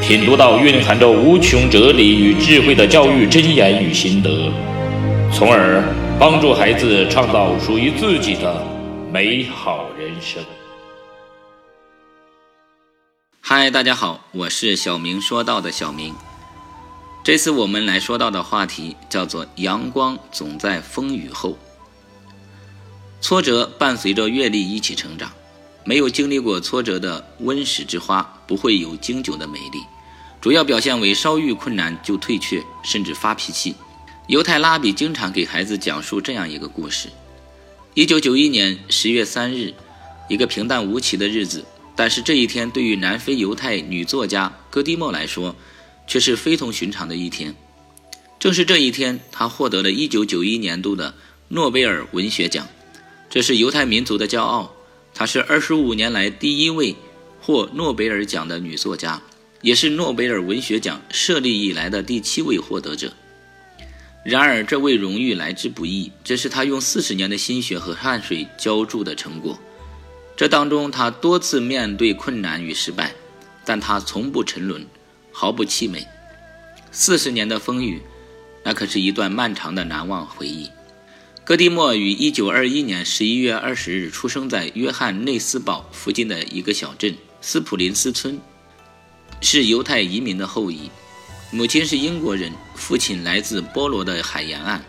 品读到蕴含着无穷哲理与智慧的教育箴言与心得，从而帮助孩子创造属于自己的美好人生。嗨，大家好，我是小明说到的小明。这次我们来说到的话题叫做“阳光总在风雨后”。挫折伴随着阅历一起成长，没有经历过挫折的温室之花不会有经久的美丽。主要表现为稍遇困难就退却，甚至发脾气。犹太拉比经常给孩子讲述这样一个故事：一九九一年十月三日，一个平淡无奇的日子，但是这一天对于南非犹太女作家戈迪莫来说。却是非同寻常的一天。正是这一天，他获得了一九九一年度的诺贝尔文学奖，这是犹太民族的骄傲。她是二十五年来第一位获诺贝尔奖的女作家，也是诺贝尔文学奖设立以来的第七位获得者。然而，这位荣誉来之不易，这是他用四十年的心血和汗水浇筑的成果。这当中，他多次面对困难与失败，但他从不沉沦。毫不气馁，四十年的风雨，那可是一段漫长的难忘回忆。戈蒂莫于一九二一年十一月二十日出生在约翰内斯堡附近的一个小镇斯普林斯村，是犹太移民的后裔。母亲是英国人，父亲来自波罗的海沿岸，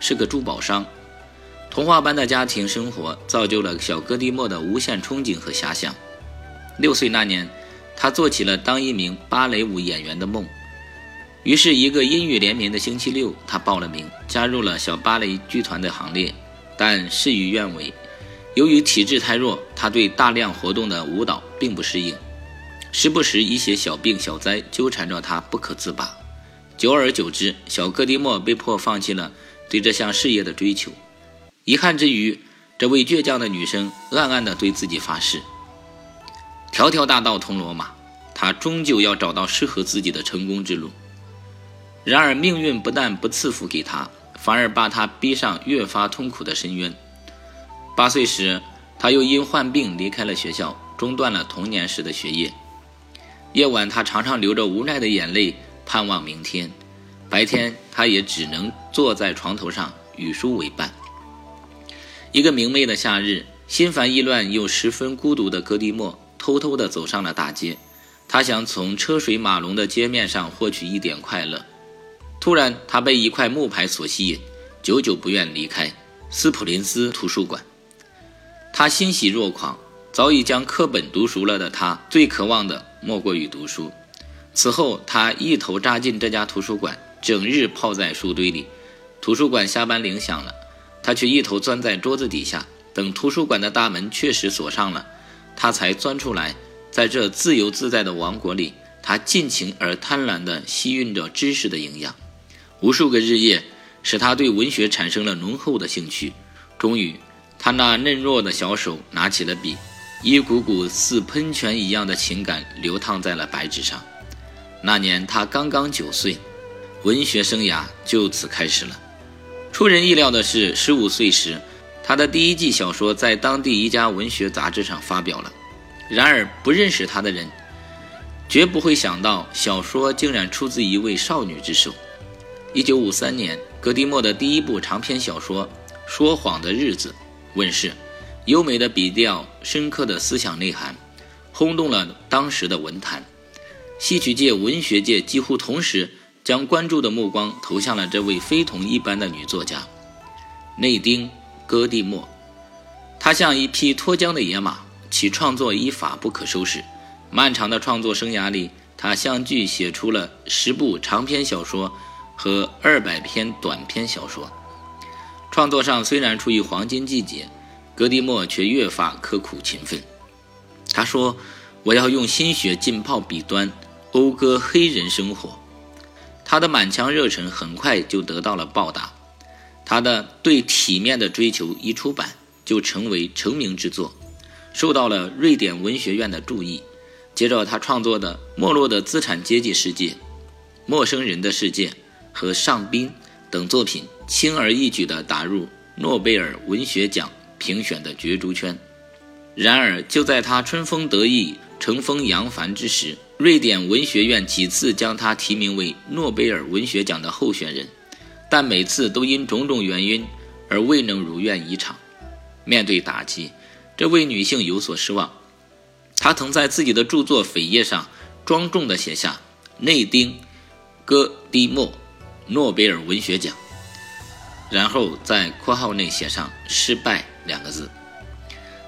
是个珠宝商。童话般的家庭生活造就了小戈蒂莫的无限憧憬和遐想。六岁那年。他做起了当一名芭蕾舞演员的梦，于是，一个阴雨连绵的星期六，他报了名，加入了小芭蕾剧团的行列。但事与愿违，由于体质太弱，他对大量活动的舞蹈并不适应，时不时一些小病小灾纠缠着他不可自拔。久而久之，小戈迪莫被迫放弃了对这项事业的追求。遗憾之余，这位倔强的女生暗暗地对自己发誓。条条大道通罗马，他终究要找到适合自己的成功之路。然而，命运不但不赐福给他，反而把他逼上越发痛苦的深渊。八岁时，他又因患病离开了学校，中断了童年时的学业。夜晚，他常常流着无奈的眼泪，盼望明天；白天，他也只能坐在床头上与书为伴。一个明媚的夏日，心烦意乱又十分孤独的戈迪莫。偷偷地走上了大街，他想从车水马龙的街面上获取一点快乐。突然，他被一块木牌所吸引，久久不愿离开斯普林斯图书馆。他欣喜若狂，早已将课本读熟了的他，最渴望的莫过于读书。此后，他一头扎进这家图书馆，整日泡在书堆里。图书馆下班铃响了，他却一头钻在桌子底下，等图书馆的大门确实锁上了。他才钻出来，在这自由自在的王国里，他尽情而贪婪地吸吮着知识的营养。无数个日夜，使他对文学产生了浓厚的兴趣。终于，他那嫩弱的小手拿起了笔，一股股似喷泉一样的情感流淌在了白纸上。那年他刚刚九岁，文学生涯就此开始了。出人意料的是，十五岁时。他的第一季小说在当地一家文学杂志上发表了，然而不认识他的人，绝不会想到小说竟然出自一位少女之手。一九五三年，格迪莫的第一部长篇小说《说谎的日子》问世，优美的笔调、深刻的思想内涵，轰动了当时的文坛。戏曲界、文学界几乎同时将关注的目光投向了这位非同一般的女作家，内丁。戈蒂莫，她像一匹脱缰的野马，其创作一发不可收拾。漫长的创作生涯里，她相继写出了十部长篇小说和二百篇短篇小说。创作上虽然处于黄金季节，格蒂莫却越发刻苦勤奋。他说：“我要用心血浸泡笔端，讴歌黑人生活。他的满腔热忱很快就得到了报答，他的对体面的追求一出版就成为成名之作，受到了瑞典文学院的注意。接着，他创作的《没落的资产阶级世界》《陌生人的世界》和《上宾》等作品，轻而易举地打入诺贝尔文学奖评选的角逐圈。然而，就在他春风得意、乘风扬帆之时，瑞典文学院几次将他提名为诺贝尔文学奖的候选人，但每次都因种种原因而未能如愿以偿。面对打击，这位女性有所失望。她曾在自己的著作扉页上庄重地写下“内丁·戈迪莫，诺贝尔文学奖”，然后在括号内写上“失败”两个字。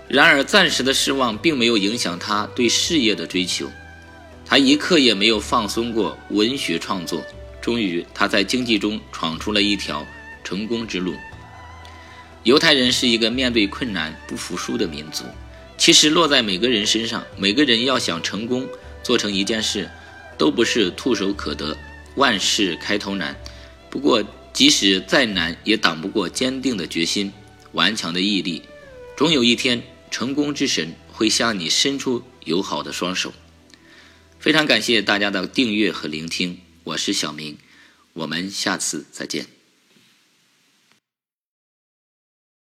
然而，暂时的失望并没有影响他对事业的追求。他一刻也没有放松过文学创作，终于他在经济中闯出了一条成功之路。犹太人是一个面对困难不服输的民族。其实落在每个人身上，每个人要想成功做成一件事，都不是唾手可得，万事开头难。不过即使再难，也挡不过坚定的决心、顽强的毅力。总有一天，成功之神会向你伸出友好的双手。非常感谢大家的订阅和聆听，我是小明，我们下次再见。